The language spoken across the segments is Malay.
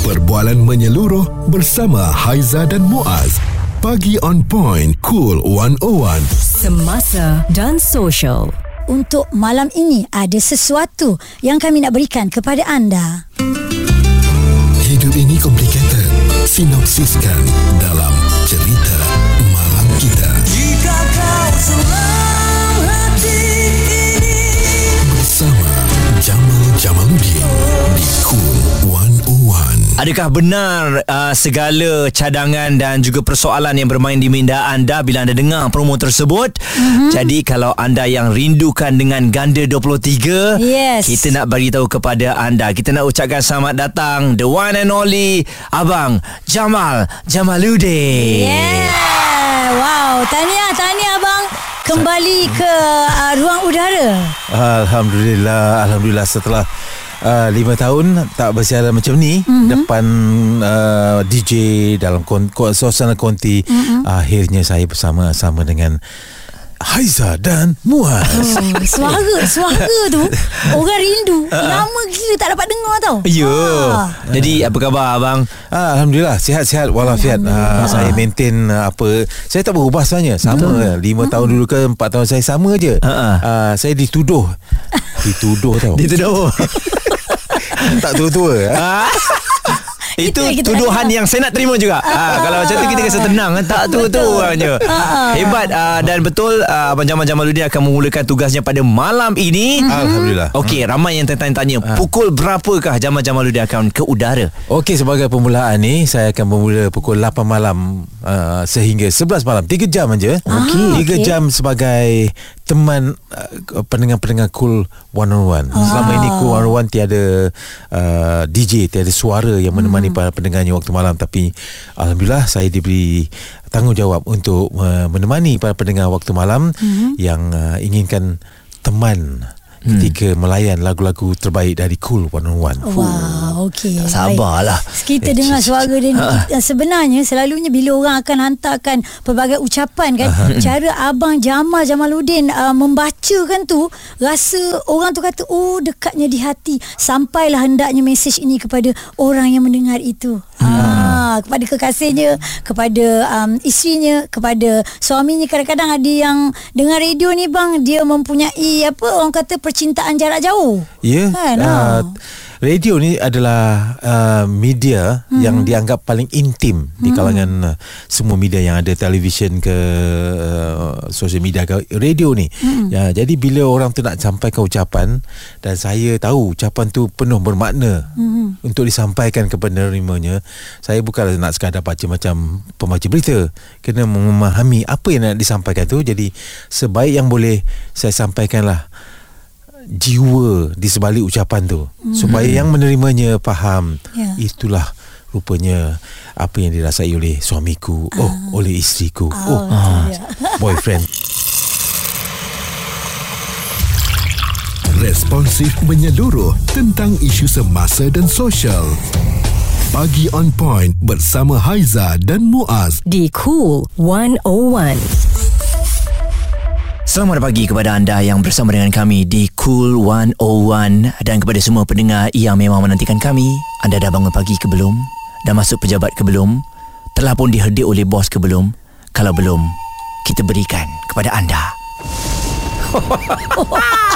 Perbualan menyeluruh bersama Haiza dan Muaz. Pagi on point, cool 101. Semasa dan social. Untuk malam ini ada sesuatu yang kami nak berikan kepada anda. Hidup ini complicated. Sinopsiskan dalam cerita malam kita. Jika kau seorang Adakah benar uh, segala cadangan dan juga persoalan yang bermain di minda anda bila anda dengar promo tersebut? Mm-hmm. Jadi kalau anda yang rindukan dengan ganda 23, Yes. kita nak bagi tahu kepada anda. Kita nak ucapkan selamat datang the one and only Abang Jamal Jamaluddin. Yeah. Wow, tahniah, tahniah abang. Kembali ke uh, ruang udara. Alhamdulillah, alhamdulillah setelah uh, lima tahun tak bersiaran macam ni mm-hmm. depan uh, DJ dalam kon, suasana konti mm-hmm. akhirnya saya bersama-sama dengan Haiza dan Muaz. Hmm, suara, suara tu orang rindu. Lama gila tak dapat dengar tau. Ya. Ah. Jadi apa khabar abang? Ah, Alhamdulillah sihat-sihat walafiat. Ah, saya maintain uh, apa saya tak berubah sebenarnya. Sama lima tahun dulu ke empat tahun saya sama je. Ha-ha. Ah, saya dituduh. Dituduh tau. Dia tu dah. tak tua-tua. ah. Itu tuduhan yang saya nak terima juga. Ha, kalau macam tu kita rasa tenang kan tak tu tu orangnya. Hebat uh, dan betul uh, Abang Jamal Jamaluddin akan memulakan tugasnya pada malam ini. Alhamdulillah. Okey, ramai yang tertanya-tanya pukul berapakah Jamal Jamaluddin akan ke udara? Okey sebagai permulaan ni saya akan bermula pukul 8 malam uh, sehingga 11 malam 3 jam aja. Okey. 3 okey. jam sebagai teman uh, pendengar-pendengar Cool 101. Selama ini Cool 101 tiada uh, DJ, tiada suara yang menemani para pendengarnya waktu malam. Tapi alhamdulillah saya diberi tanggungjawab untuk uh, menemani para pendengar waktu malam yang uh, inginkan teman ketika melayan lagu-lagu terbaik dari Cool 101. Wah, okey. Tak sabarlah. Kita dengar suara dia ni kita- sebenarnya selalunya bila orang akan hantarkan pelbagai ucapan kan cara abang Jamal Jamaluddin uh, membacakan tu rasa orang tu kata oh dekatnya di hati sampailah hendaknya mesej ini kepada orang yang mendengar itu. Ah, kepada kekasihnya, kepada um, isterinya, kepada suaminya kadang-kadang ada yang dengar radio ni bang dia mempunyai apa orang kata percintaan jarak jauh. Ya. Kan, uh, ah. Radio ni adalah uh, media hmm. yang dianggap paling intim di kalangan uh, semua media yang ada televisyen ke uh, social media ke radio ni. Hmm. Ya, jadi bila orang tu nak sampaikan ucapan dan saya tahu ucapan tu penuh bermakna hmm. untuk disampaikan kepada penerimanya, saya bukanlah nak sekadar baca macam pembaca berita. Kena memahami apa yang nak disampaikan tu. Jadi sebaik yang boleh saya sampaikanlah jiwa di sebalik ucapan tu hmm. supaya yang menerimanya faham Ya. itulah rupanya apa yang dirasai oleh suamiku oh oleh isteriku oh, Ah, ya. boyfriend Responsif menyeluruh tentang isu semasa dan sosial. Pagi on point bersama Haiza dan Muaz. Di Cool 101. Selamat pagi kepada anda yang bersama dengan kami di Cool 101 dan kepada semua pendengar yang memang menantikan kami. Anda dah bangun pagi ke belum? Dah masuk pejabat ke belum? Telah pun diherdik oleh bos ke belum? Kalau belum, kita berikan kepada anda.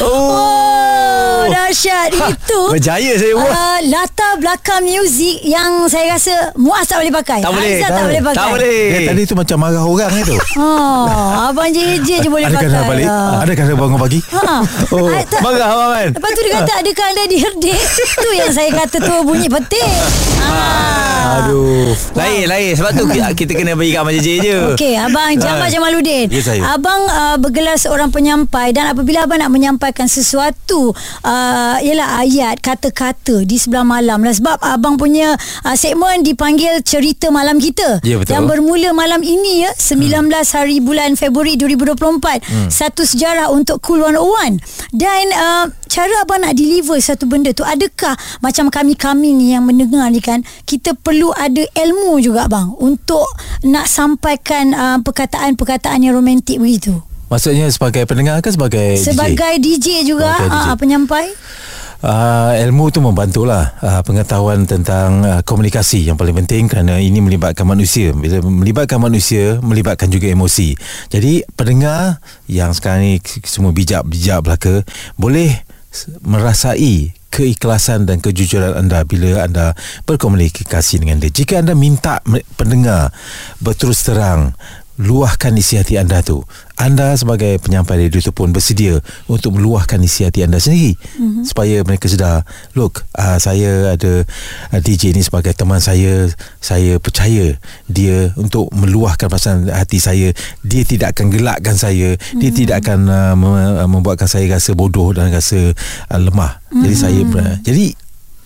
Oh, dahsyat itu. Berjaya saya buat. Uh, latar belakang muzik yang saya rasa Muaz tak boleh pakai. Tak boleh, tak, tak boleh pakai. Tak boleh. eh, tadi tu macam marah orang itu Oh, abang JJ je boleh adakah pakai. balik Ah. adakah dah bangun pagi Ha. Oh, Ah, tak- Marah abang kan? Lepas tu dia kata adakah anda diherdik? tu yang saya kata tu bunyi petik. Ah. aduh Lain, lain. Sebab tu kita, kena bagi kat Abang JJ je. Okey, Abang Jamal Jamaluddin. Ya, saya. Abang uh, bergelar seorang penyampai dan apabila abang nak menyampaikan sesuatu uh, ialah ayat kata-kata di sebelah malam lah. Sebab abang punya uh, segmen dipanggil cerita malam kita. Ya, betul. yang bermula malam ini ya 19 hari bulan Februari 2024 satu sejarah untuk Cool 101 dan uh, cara abang nak deliver satu benda tu adakah macam kami-kami ni yang mendengar ni kan kita perlu ada ilmu juga bang untuk nak sampaikan uh, perkataan-perkataan yang romantik begitu maksudnya sebagai pendengar ke sebagai DJ sebagai DJ, juga Sebagai DJ. uh, penyampai Uh, ilmu tu membantulah uh, pengetahuan tentang uh, komunikasi yang paling penting kerana ini melibatkan manusia. Bila melibatkan manusia, melibatkan juga emosi. Jadi pendengar yang sekarang ni semua bijak-bijak belaka boleh merasai keikhlasan dan kejujuran anda bila anda berkomunikasi dengan dia. Jika anda minta pendengar berterus terang luahkan isi hati anda tu. Anda sebagai penyampai radio tu pun bersedia untuk meluahkan isi hati anda sendiri mm-hmm. supaya mereka sedar, look, uh, saya ada uh, DJ ni sebagai teman saya, saya percaya dia untuk meluahkan perasaan hati saya, dia tidak akan gelakkan saya, mm-hmm. dia tidak akan uh, mem- membuatkan saya rasa bodoh dan rasa uh, lemah. Mm-hmm. Jadi saya ber- jadi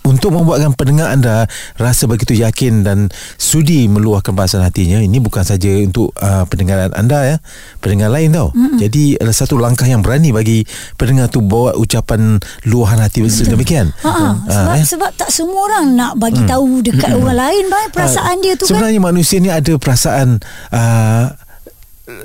untuk membuatkan pendengar anda rasa begitu yakin dan sudi meluahkan perasaan hatinya ini bukan saja untuk uh, pendengaran anda ya pendengar lain tau. Mm-hmm. jadi adalah satu langkah yang berani bagi pendengar tu bawa ucapan luahan hati sedemikian. Ha, ha, sebab, eh. sebab tak semua orang nak bagi tahu dekat orang lain bang perasaan dia tu kan. Sebenarnya manusia ni ada perasaan uh,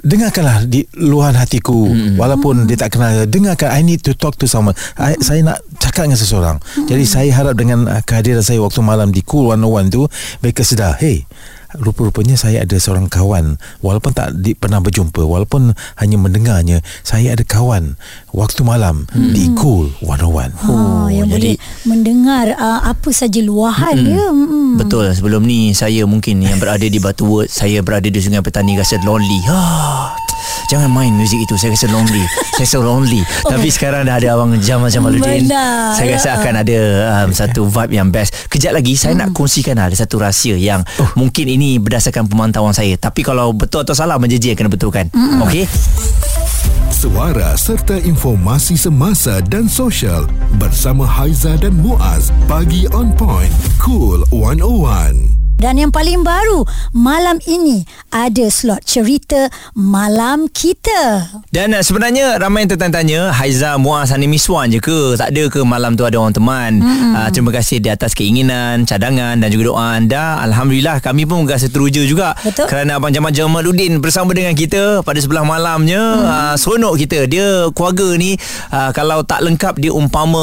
dengarkanlah di luahan hatiku hmm. walaupun dia tak kenal dengarkan I need to talk to someone I, saya nak cakap dengan seseorang hmm. jadi saya harap dengan uh, kehadiran saya waktu malam di Cool 101 tu mereka sedar hey rupa-rupanya saya ada seorang kawan walaupun tak di, pernah berjumpa walaupun hanya mendengarnya saya ada kawan waktu malam hmm. di Cool 101 Oh, yang jadi- boleh mendengar uh, apa saja luahan Mm-mm. dia. Mm-mm. Betul sebelum ni saya mungkin yang berada di Batu Wood saya berada di Sungai Petani rasa lonely. Ha. Jangan main muzik itu. Saya rasa lonely. Saya so lonely. Tapi sekarang dah ada Abang Jamal Jamaluddin Benar. Saya rasa akan ada um, Satu vibe yang best. Kejap lagi Saya nak kongsikan Ada satu rahsia Yang mungkin ini Berdasarkan pemantauan saya. Tapi kalau betul atau salah Menjeji kena betulkan Okey? Suara serta informasi semasa dan sosial bersama Haiza dan Muaz. Bagi on point cool 101. Dan yang paling baru, malam ini ada slot cerita Malam Kita. Dan uh, sebenarnya ramai yang tertanya-tanya Haiza Muaz Hani Miswan je ke Tak ada ke malam tu ada orang teman mm-hmm. uh, Terima kasih di atas keinginan Cadangan dan juga doa anda Alhamdulillah kami pun rasa teruja juga Betul. Kerana Abang Jamal Jamaluddin bersama dengan kita Pada sebelah malamnya mm-hmm. uh, Seronok kita Dia keluarga ni uh, Kalau tak lengkap dia umpama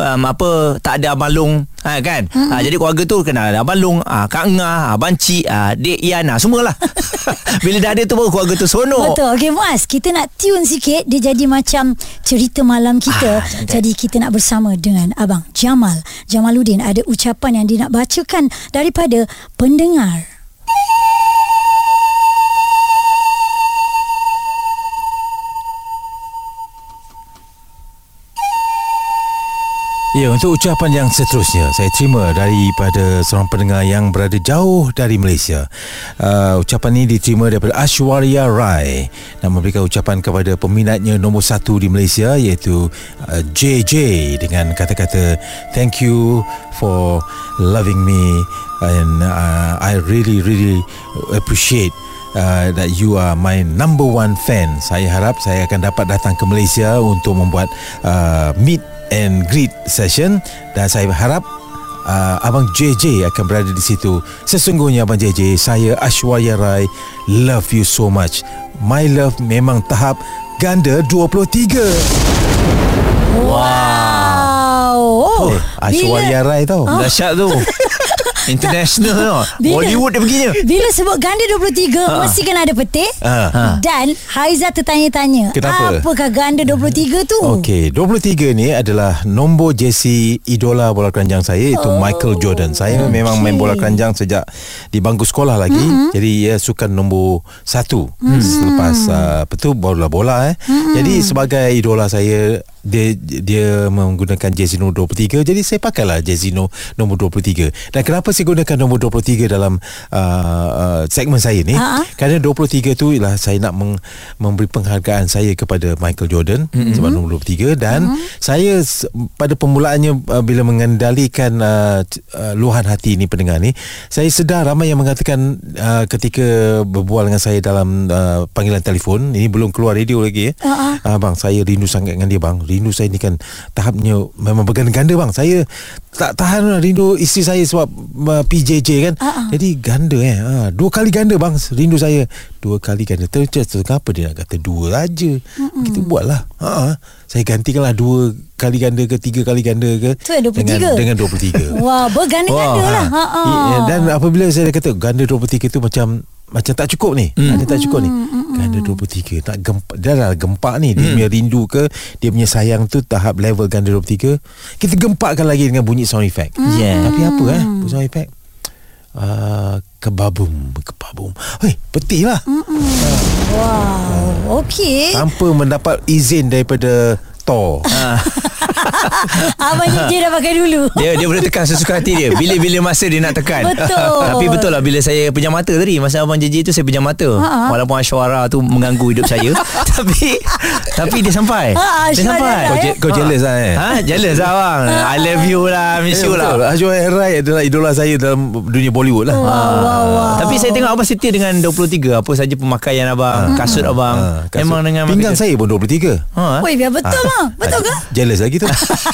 um, Apa Tak ada Abang Long Ha, kan hmm. ha, Jadi keluarga tu Kena ada Abang Long ha, Kak Ngah Abang Cik ha, Dek Ian ha, Semualah Bila dah ada tu baru keluarga tu seronok Betul. Okey Muaz, kita nak tune sikit dia jadi macam cerita malam kita. Ah, cantik. jadi kita nak bersama dengan abang Jamal Jamaluddin ada ucapan yang dia nak bacakan daripada pendengar. Ya, untuk ucapan yang seterusnya saya terima daripada seorang pendengar yang berada jauh dari Malaysia. Uh, ucapan ini diterima daripada Ashwarya Rai dan memberikan ucapan kepada peminatnya nombor satu di Malaysia iaitu uh, JJ dengan kata-kata thank you for loving me and uh, I really really appreciate uh, that you are my number one fan. Saya harap saya akan dapat datang ke Malaysia untuk membuat uh, meet and greet session dan saya harap uh, Abang JJ akan berada di situ. Sesungguhnya Abang JJ, saya Ashwarya Rai love you so much. My love memang tahap ganda 23. Wow. Oh, Eh, Ashwarya Rai tau. Oh. Dahsyat tu International tau Bila- Bollywood dia begini Bila sebut ganda 23 Mesti kena ada petik Ha. Ha. Dan Haiza tertanya-tanya Kenapa? Apakah ganda 23 tu Okey, 23 ni adalah nombor jersey idola bola keranjang saya iaitu oh, Michael Jordan. Saya okay. memang main bola keranjang sejak di bangku sekolah lagi. Mm-hmm. Jadi ia sukan nombor satu mm-hmm. selepas uh, apa tu bola-bola eh. Mm-hmm. Jadi sebagai idola saya dia dia menggunakan jersey nombor 23 jadi saya pakailah jersey no, nombor 23 dan kenapa saya gunakan nombor 23 dalam uh, uh, segmen saya ni? Kerana 23 tu ialah saya nak meng, memberi penghargaan saya kepada Michael Jordan mm-hmm. sebab nombor 23 dan mm-hmm. saya pada permulaannya uh, bila mengendalikan uh, uh, luahan hati ni pendengar ni saya sedar ramai yang mengatakan uh, ketika berbual dengan saya dalam uh, panggilan telefon ini belum keluar radio lagi ya Ha-ha. uh, bang saya rindu sangat dengan dia bang rindu saya ni kan tahapnya memang berganda-ganda bang. Saya tak tahan lah rindu isteri saya sebab uh, PJJ kan. Ah. Jadi ganda eh. Ha, dua kali ganda bang rindu saya. Dua kali ganda. Terus kenapa dia nak kata dua aja. Kita buatlah. Ha. Saya gantikanlah dua kali ganda ke tiga kali ganda ke Tu yang 23. dengan dengan 23. Wah, berganda-ganda Wah. lah. Ha, Dan apabila saya kata ganda 23 tu macam macam tak cukup ni. Hmm. Ada tak cukup ni. Ganda 23 tak gempak dia dah gempak ni. Dia punya rindu ke dia punya sayang tu tahap level ganda 23. Kita gempakkan lagi dengan bunyi sound effect. Yeah. Tapi apa eh sound effect? Uh, kebabum kebabum Hei peti lah Wow. Okey. Tanpa mendapat izin daripada Thor Abang JJ dah pakai dulu. Dia dia boleh tekan sesuka hati dia Bila-bila masa dia nak tekan Betul. Tapi betul lah Bila saya pejam mata tadi Masa Abang JJ tu Saya pejam mata Ha-ha. Walaupun Ashwara tu Mengganggu hidup saya Tapi Tapi dia sampai Ha, Dia sampai Kau, eh? je, kau jealous lah eh Ha, jealous lah bang I love you lah Miss you lah Rai adalah idola saya dalam dunia Bollywood lah. Wow, wow, wow. Tapi saya tengok abang setia dengan 23 Apa saja pemakaian abang Kasut abang kasut. Memang dengan Pinggang saya pun 23. ha, Woi, biar betul bang. Betul ke? Jealous lagi tu.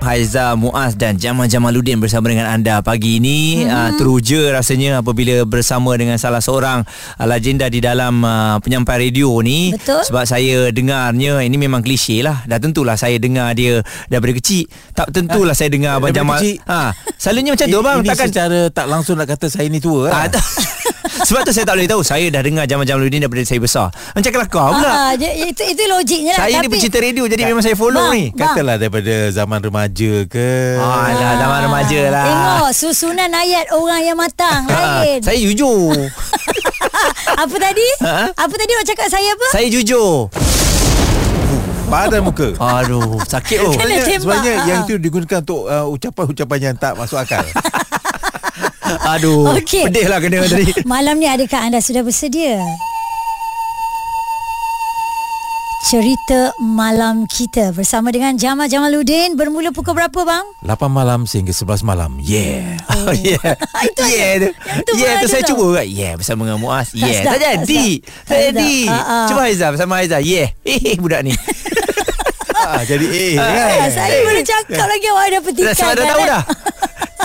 Haiza Muaz dan Jamal Jamaluddin bersama dengan anda pagi ini hmm. uh, teruja rasanya apabila bersama dengan salah seorang uh, legenda di dalam uh, penyampai radio ni Betul. sebab saya dengarnya ini memang klise lah dah tentulah saya dengar dia daripada kecil tak tentulah saya dengar abang Jamal kecil? ha selalunya macam tu bang Ini takkan secara tak langsung nak kata saya ni tua lah. tak. Sebab tu saya tak boleh tahu Saya dah dengar Jamal Jamaluddin Daripada saya besar Macam kelakar pula Ah, je- itu itu logiknya lah. Saya ni Tapi- pecinta radio Jadi memang saya follow Bang, ni bang. Katalah daripada zaman remaja ke. Alah zaman remaja lah Tengok susunan ayat orang yang matang Ah, lain. Saya jujur apa tadi? Ha? Apa tadi awak cakap saya apa? Saya jujur Padan muka. Aduh Sakit oh Sebenarnya, tembak. sebenarnya Ah. yang itu digunakan untuk uh, ucapan-ucapan yang tak masuk akal. Aduh Okey. Pedih lah kena tadi Malam ni adakah anda sudah bersedia? Cerita malam kita bersama dengan Jamal Jamaluddin bermula pukul berapa bang? 8 malam sehingga 11 malam. Yeah. Oh yeah Itu aja. Yeah tu Yang tu Yeah tu ada saya cuba kat Yeah bersama dengan Muaz Yeah Tak jadi. Tak jadi. Ah, ah. Cuba Haizah bersama Haizah Yeah Hehe budak ni ah, jadi eh Ah, kan. saya boleh cakap lagi awak dah petikan. Dah sebab dah kan? tahu dah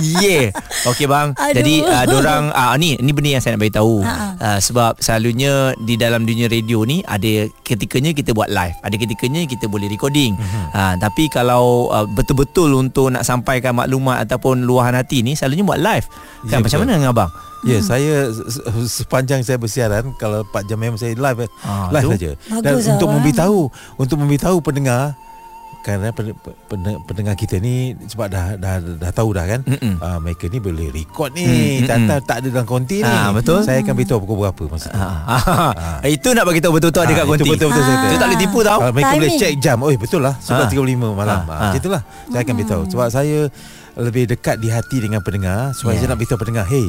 Yeah Okey bang Aduh. Jadi uh, Diorang uh, Ni ni benda yang saya nak beritahu Ha-ha. uh, Sebab selalunya Di dalam dunia radio ni Ada ketikanya kita buat live Ada ketikanya kita boleh recording uh, Tapi kalau uh, Betul-betul untuk nak sampaikan maklumat Ataupun luahan hati ni Selalunya buat live Kan macam betul. mana dengan abang? Ya, saya se- se- sepanjang saya bersiaran kalau 4 jam memang saya live. Ah, live saja. Dan untuk memberitahu, untuk memberitahu pendengar kerana pen- pen- pendengar kita ni sebab dah dah dah tahu dah kan Mm-mm. uh, mereka ni boleh record ni Mm, tak tak, tak ada dalam konti ni Ah, betul. saya akan beritahu pukul berapa masa tu Ah, Itu nak bagi tahu betul-betul ada Ah, kat itu konti. betul-betul saya Itu kata. tak boleh tipu tau. Kalau mereka boleh Timing. check jam Oh betul lah 11.35 malam Ah, ah, ah. Macam itulah Saya akan beritahu Sebab saya Lebih dekat di hati dengan pendengar Sebab Yeah. saya nak beritahu pendengar Hey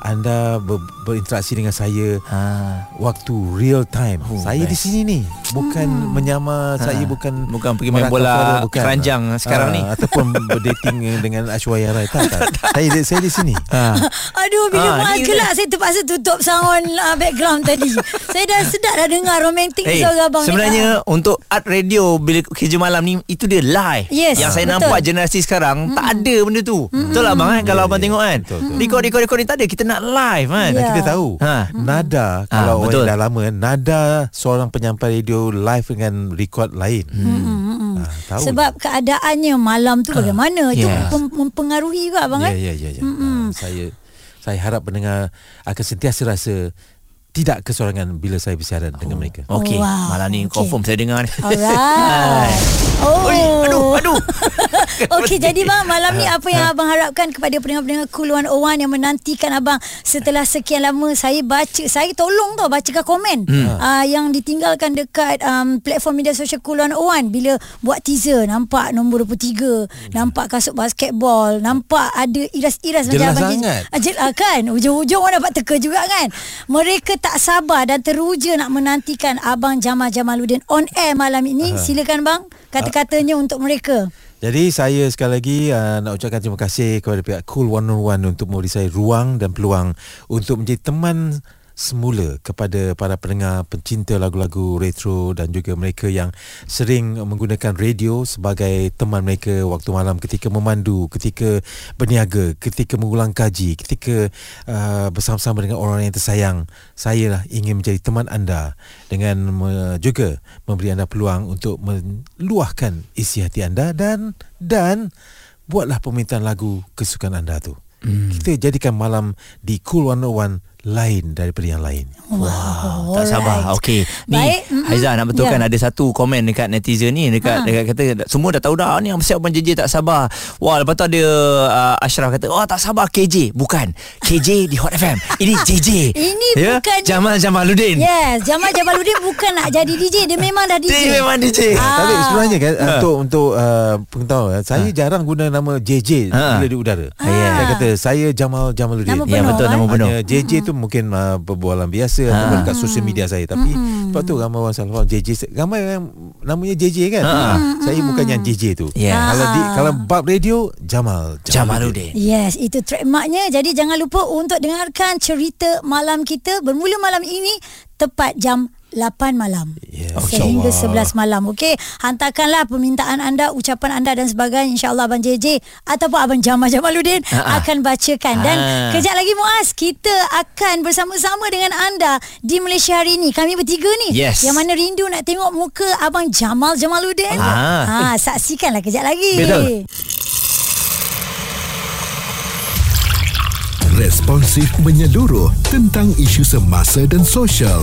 anda ber, berinteraksi dengan saya Ah. waktu real time. Oh, saya di best. sini ni bukan menyamar saya bukan Bukan pergi main bola bukan. keranjang sekarang ni. ataupun berdating dengan Ashwarya Rai tak, tak. saya di- saya di sini. Ah. Aduh bila Ah, ah, ni- kelak saya terpaksa tutup sound uh, background tadi. saya dah sedap dah dengar romantik Hey, suara abang ni. Eh, sebenarnya untuk art radio bila kerja malam ni itu dia live. Yes, Yang saya betul. nampak generasi sekarang tak ada benda tu. Betul lah bang kan kalau Ya, abang tengok kan. Record record record ni tak ada kita nak live kan. Dan kita tahu Ha. nada kalau orang betul. dah lama nada seorang penyampai radio live dengan record lain. Hmm. Ha, tahu. Sebab keadaannya malam tu bagaimana Itu yeah. mem- mempengaruhi juga abang kan ya ya ya. Ha, saya saya harap pendengar akan sentiasa rasa tidak kesorangan bila saya bersiaran oh. dengan mereka. Okey, Wow, malam ni okey. confirm saya dengar ni. Alright Oh Oi, aduh, aduh. Okey jadi bang malam ni apa yang abang harapkan kepada pendengar-pendengar Cool 101 yang menantikan abang setelah sekian lama? Saya baca saya tolong tau bacakan komen hmm. uh, yang ditinggalkan dekat um, platform media sosial Cool 101 bila buat teaser nampak nombor 23 nampak kasut basketball nampak ada iras-iras Jelas abang sangat. Ah, Jelas kan? Ujung-ujung orang dapat teka juga kan? Mereka tak sabar Dan teruja nak menantikan Abang Jamal Jamaluddin On air malam ini. Silakan bang Kata-katanya untuk mereka Jadi saya sekali lagi uh, nak ucapkan terima kasih kepada pihak Cool 101 untuk memberi saya ruang dan peluang untuk menjadi teman semula kepada para pendengar pencinta lagu-lagu retro dan juga mereka yang sering menggunakan radio sebagai teman mereka waktu malam ketika memandu, ketika berniaga, ketika mengulang kaji, ketika uh, bersama-sama dengan orang yang tersayang. Saya lah ingin menjadi teman anda dengan me- juga memberi anda peluang untuk meluahkan isi hati anda dan dan buatlah permintaan lagu kesukaan anda tu. Hmm. Kita jadikan malam di Cool 101 lain daripada yang lain. Wow, tak sabar. Okey. Ni. Haiza nak betulkan Ya. ada satu komen dekat netizen ni dekat Ha. dekat kata semua dah tahu dah ni yang siap JJ tak sabar. Wah, lepas tu ada uh, Ashraf kata, "Oh, tak sabar KJ." Bukan. KJ di Hot FM. Ini JJ. Ini ya? bukan- Jamal Jamaluddin. Yes, Jamal Jamaluddin bukan nak jadi DJ, dia memang dah DJ. Dia memang DJ. Ah. Tapi sebenarnya kan Ha. untuk untuk uh, pengetahuan saya jarang guna nama JJ Ha. bila di udara. Ya. Saya kata saya Jamal Jamaluddin. Nama Ya betul eh? nama penuh. Hanya JJ tu mungkin uh, perbualan biasa Ha. ataupun dekat sosial media saya tapi sebab tu ramai orang salah faham JJ ramai yang namanya JJ kan. Ha. Saya bukan yang JJ tu. Ya. Kalau di Ah. kalau bab radio Jamal Jamaluddin. Yes, itu trademarknya. Jadi jangan lupa untuk dengarkan cerita malam kita bermula malam ini tepat jam 8 malam Ya, sehingga insyaAllah. 11 malam. Okey, hantarkanlah permintaan anda, ucapan anda dan sebagainya. InsyaAllah Abang JJ ataupun Abang Jamal Jamaluddin Ha-ha. akan bacakan. Dan Ha. kejap lagi Muaz, kita akan bersama-sama dengan anda di Malaysia hari ini. Kami bertiga ni. Yes. Yang mana rindu nak tengok muka Abang Jamal Jamaluddin. Ah. Ha, saksikanlah kejap lagi. Betul. Responsif menyeluruh tentang isu semasa dan sosial.